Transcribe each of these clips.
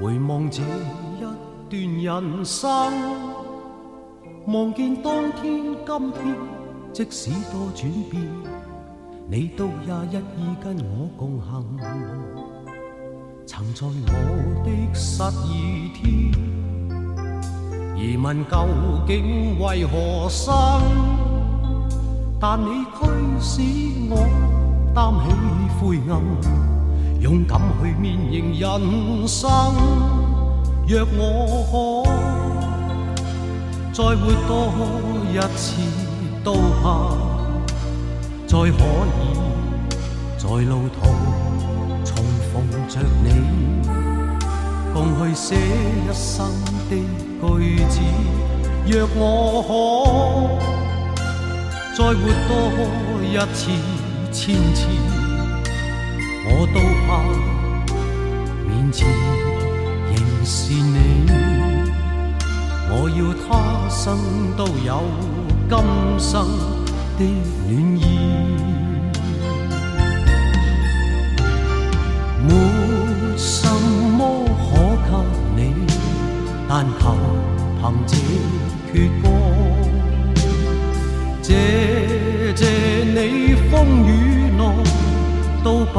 回望这一段人生，望见当天今天，即使多转变，你都也一意跟我共行。曾在我的失意天，疑问究竟为何生？但你驱使我担起灰暗，勇敢去面迎人生。若我可再活多一次，都怕再可以在路途重逢着你，共去写一生的句子。若我可。再活多一次、千次，我都怕面前仍是你。我要他生都有今生的暖意，没什么可给你，但求凭这阙歌。谢谢你风雨内都不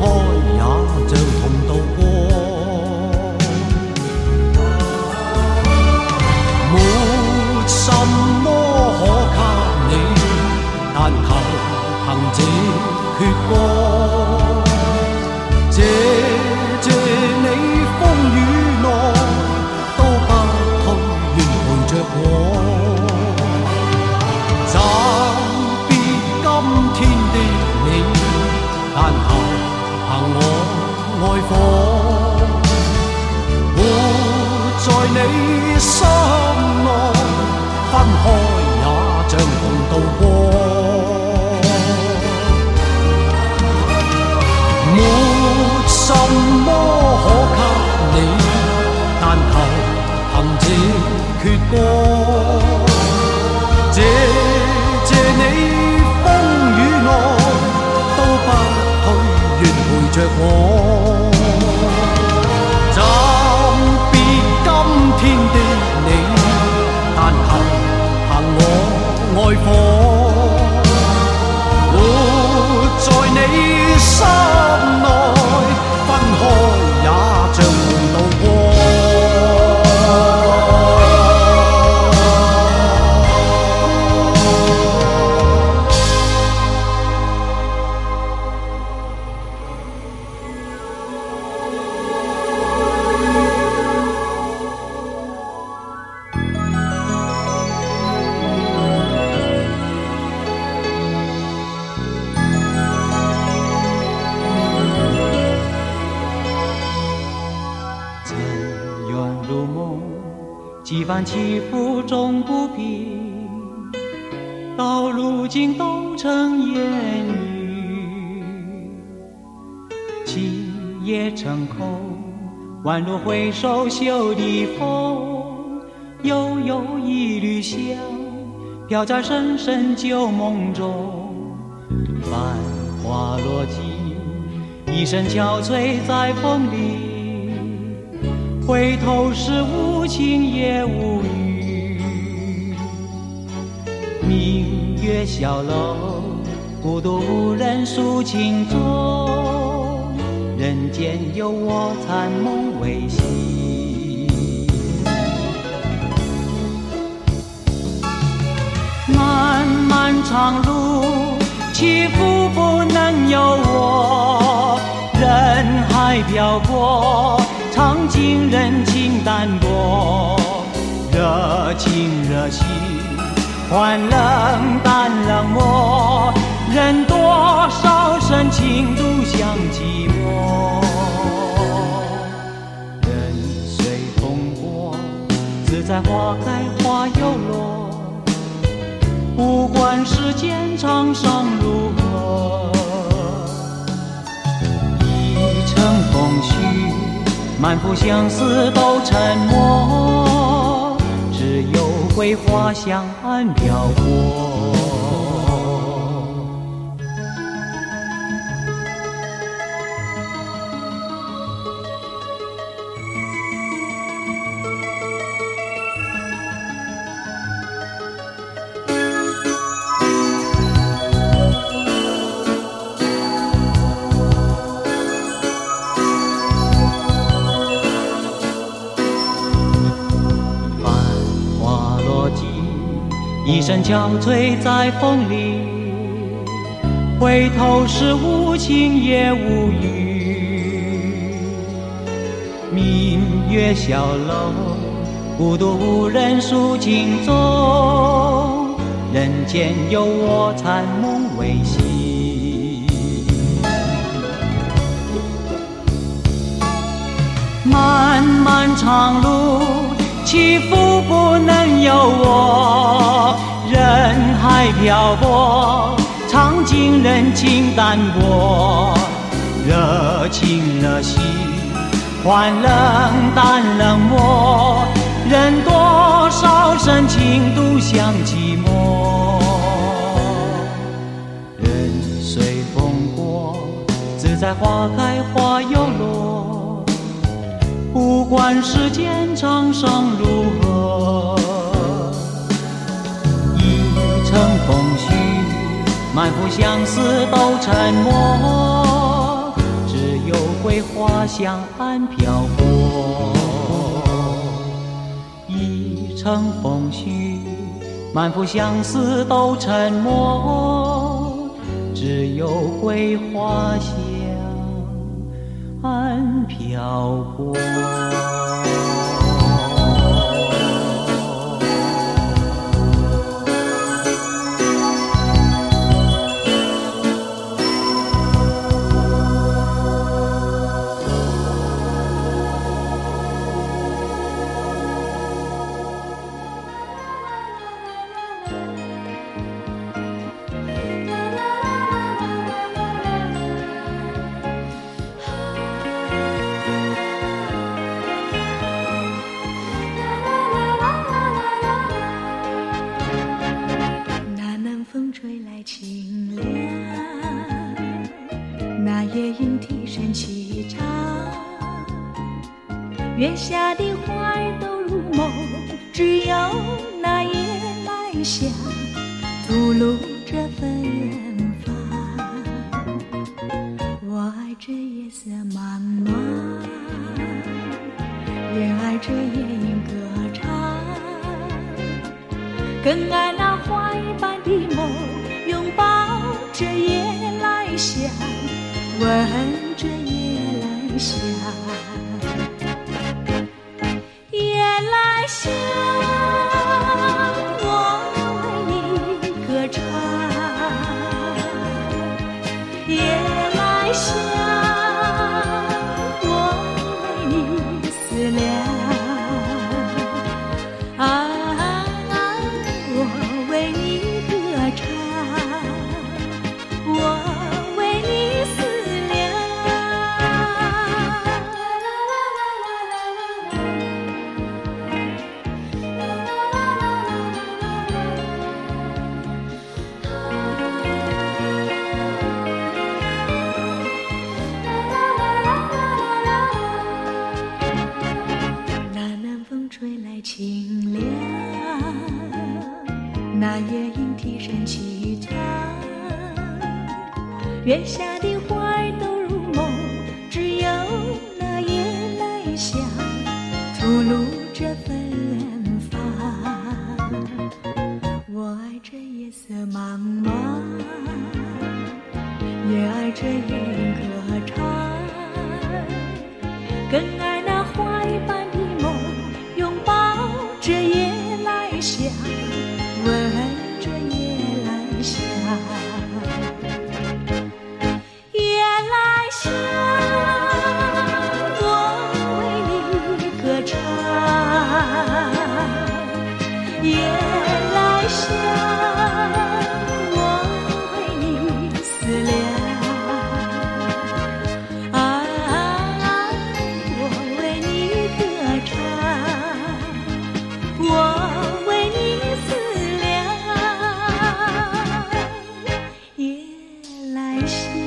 开也像同渡过，没什么可给你，但求凭这阙歌。心内，分开也像同渡过。没什么可给你，但求凭这阙歌。谢谢你风雨内都不退，愿陪。着我，平，到如今都成烟雨。情也成空，宛如回首袖的风。悠悠一缕香，飘在深深旧梦中。繁花落尽，一身憔悴在风里。回头时，无情也无语。月小楼孤独无人诉情衷人间有我残梦未醒。漫漫长路起伏不能由我人海漂泊尝尽人情淡薄热情热心换冷淡冷漠。人多少深情独向寂寞。人随风过，自在花开花又落。不管世间沧桑如何，一程风絮，满腹相思都沉默，只有桂花香暗飘过。一身憔悴在风里。回头是无情也无语。明月小楼，孤独无人诉情衷。人间有我残梦未醒。漫漫长路，起伏不能由我。人海漂泊，尝尽人情淡薄。热情热心，换冷淡冷漠。人多少深情独向寂寞。人随风过，自在花开花又落。管世间沧桑如何，一程风絮，满腹相思都沉默，只有桂花香暗飘过。一城风絮，满腹相思都沉默，只有桂花香。看漂泊。来夜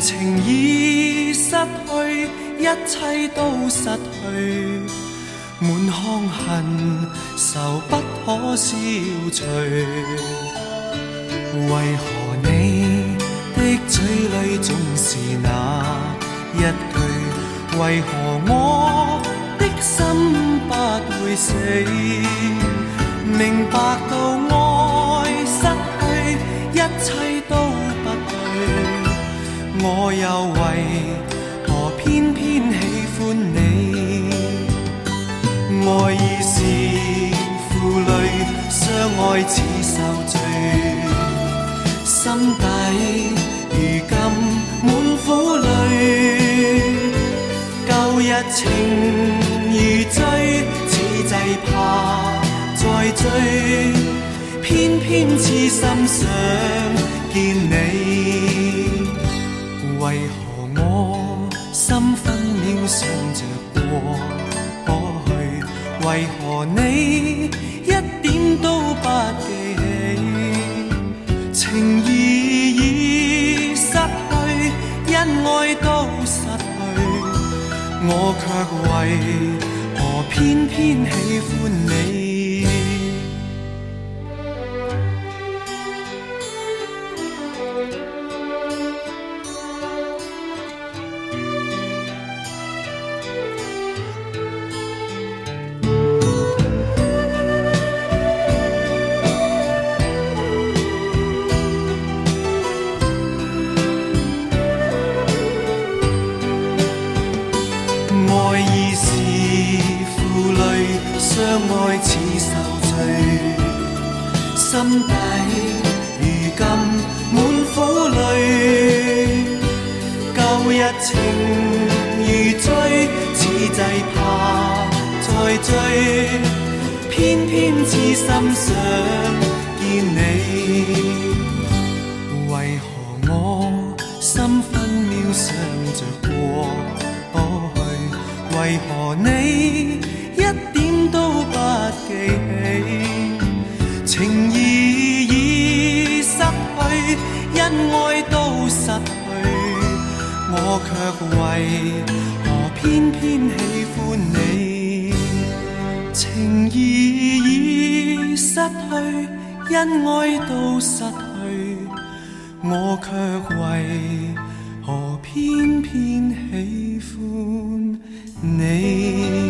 情已失去，一切都失去，满腔恨愁不可消除。为何你的嘴里总是那一句？为何我的心不會死？明白到愛失去，一切，我又為何偏偏喜歡你？愛已是負累，相愛似受罪。心底如今滿苦淚，舊日情如醉，似祭怕再追，偏偏痴心想見你。为何我心分秒想着过过去？为何你一点都不记起？情意已失去，恩爱都失去，我却为何偏偏喜欢你？醉，偏偏痴心想见你。为何我心分秒想着过去？为何你一点都不记起？情義已失去，恩爱都失去，我却为何偏偏喜欢你？情意已失去，恩爱都失去，我却为何偏偏喜欢你？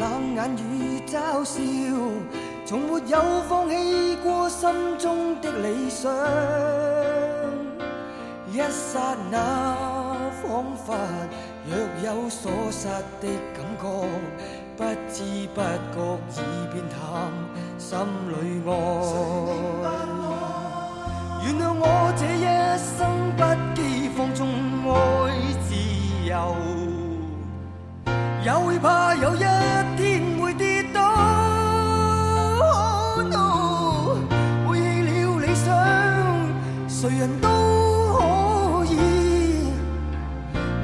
冷眼与嘲笑，从没有放弃过心中的理想。一刹那，仿佛若有所失的感觉，不知不觉已变淡，心里爱。也会怕有一天会跌倒，背弃了理想，谁人都可以，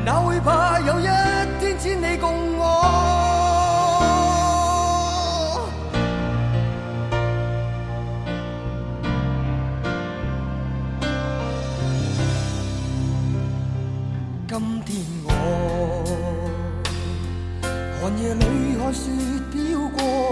哪会怕有一天千里共。雪飘过。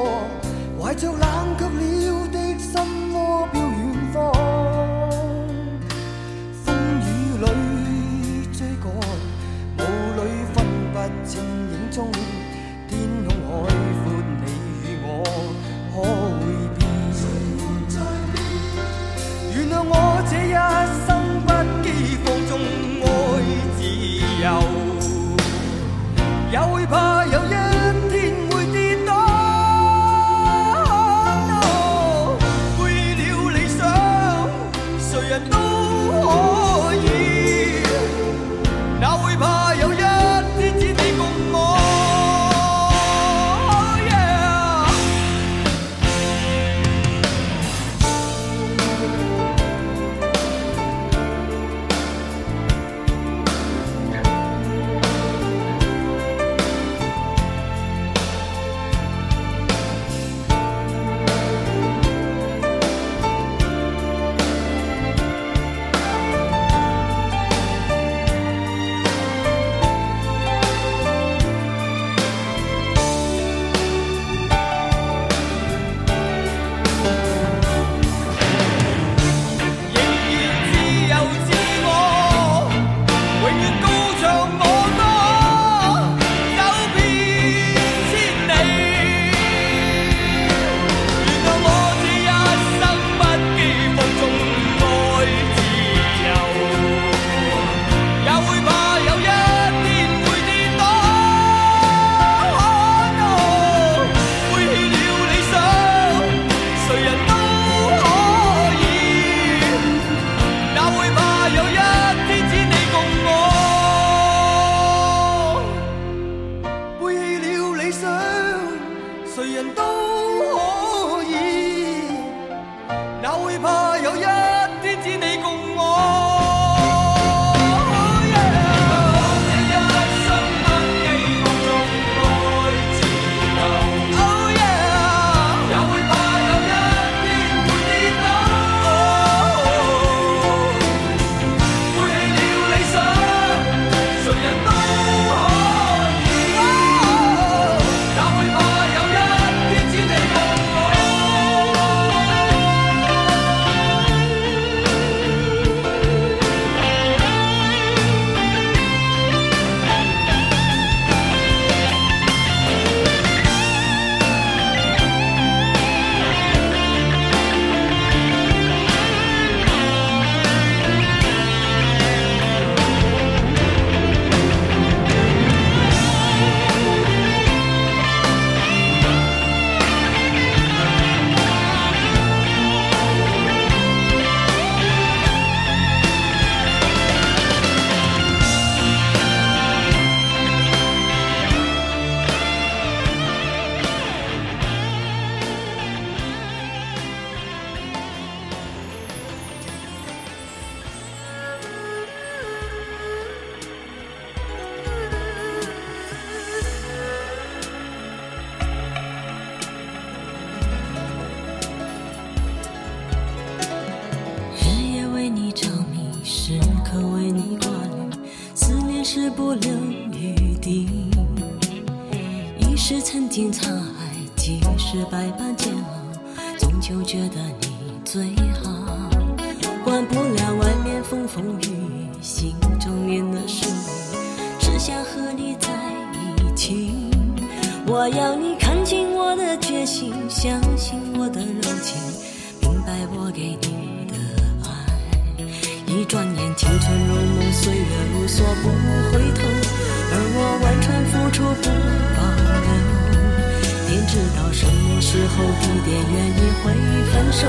什么时候、地点、原因会分手。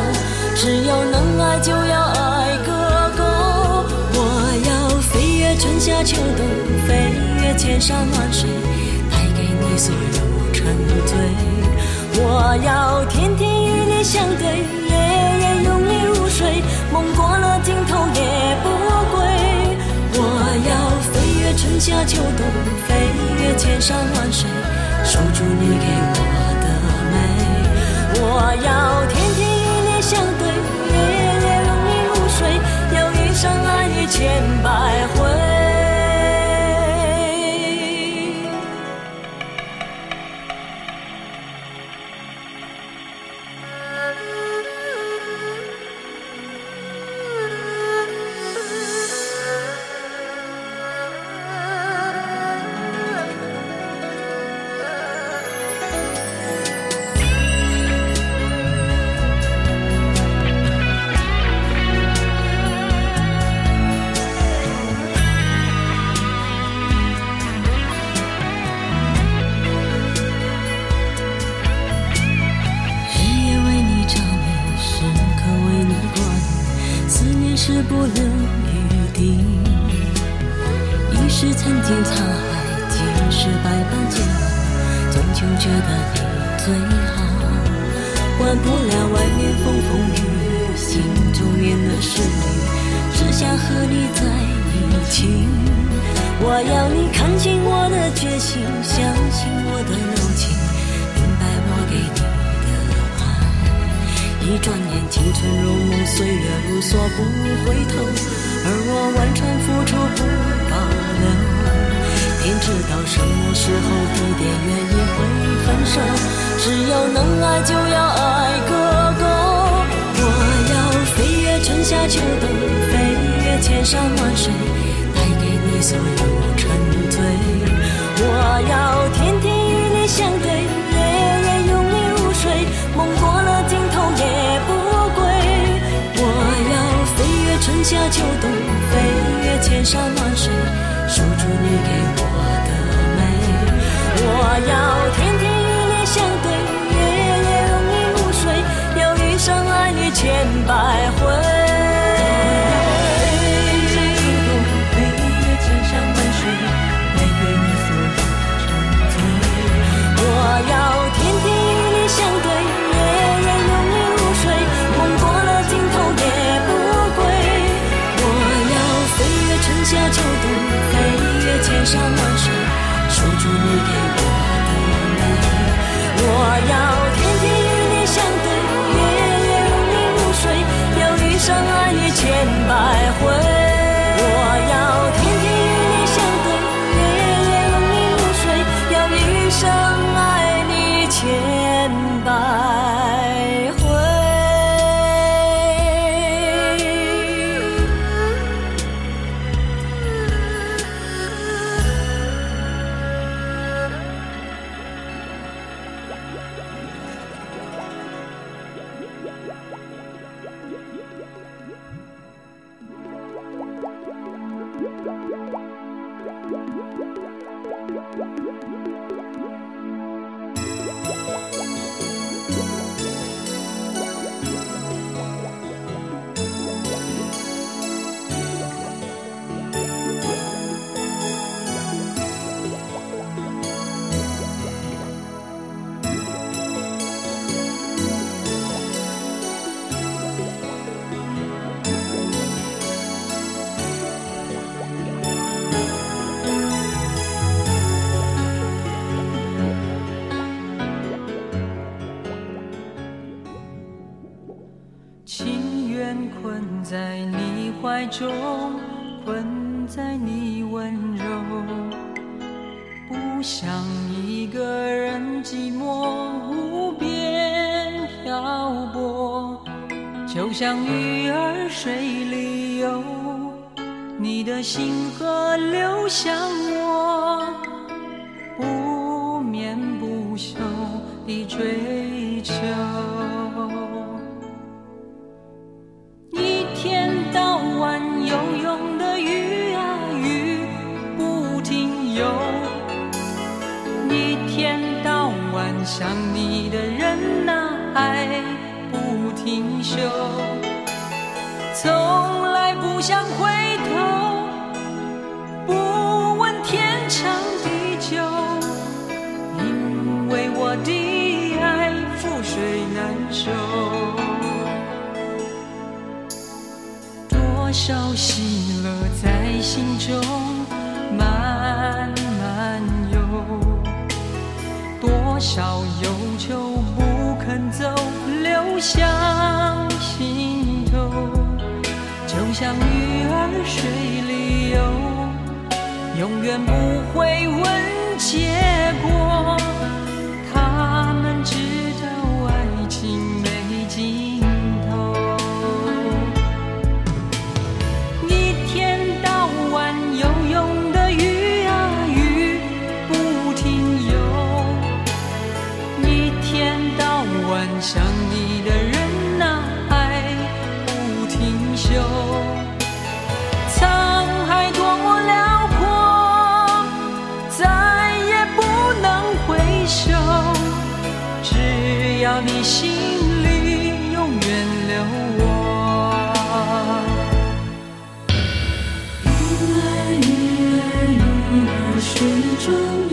只要能爱，就要爱个够。我要飞越春夏秋冬，飞越千山万水，带给你所有沉醉。我要天天与你相对，夜夜拥你入睡，梦过了尽头也不归。我要飞越春夏秋冬，飞越千山万水，守住你给我。我要情。我要你看清我的决心，相信我的柔情，明白我给你的爱。一转眼，青春如梦，岁月如梭，不回头。而我完全付出不保留。天知道什么时候、地点、原因会分手。只要能爱，就要爱个够。我要飞越春夏秋冬，飞越千山万水，你所有沉醉。我要天天与你相对，夜夜拥你入睡，梦过了尽头也不归。我要飞越春夏秋冬，飞越千山万水，守住你给我的美。我要天住你给我的美。我要中，困在你温柔，不想一个人寂寞无边漂泊，就像鱼儿水里游，你的心河流向我，不眠不休的追求。想你的人呐、爱不停休，从来不想回头，不问天长地久，因为我的爱覆水难收。多少喜乐在心中少有愁不肯走，流向心头。就像鱼儿水里游，永远不会问结果。树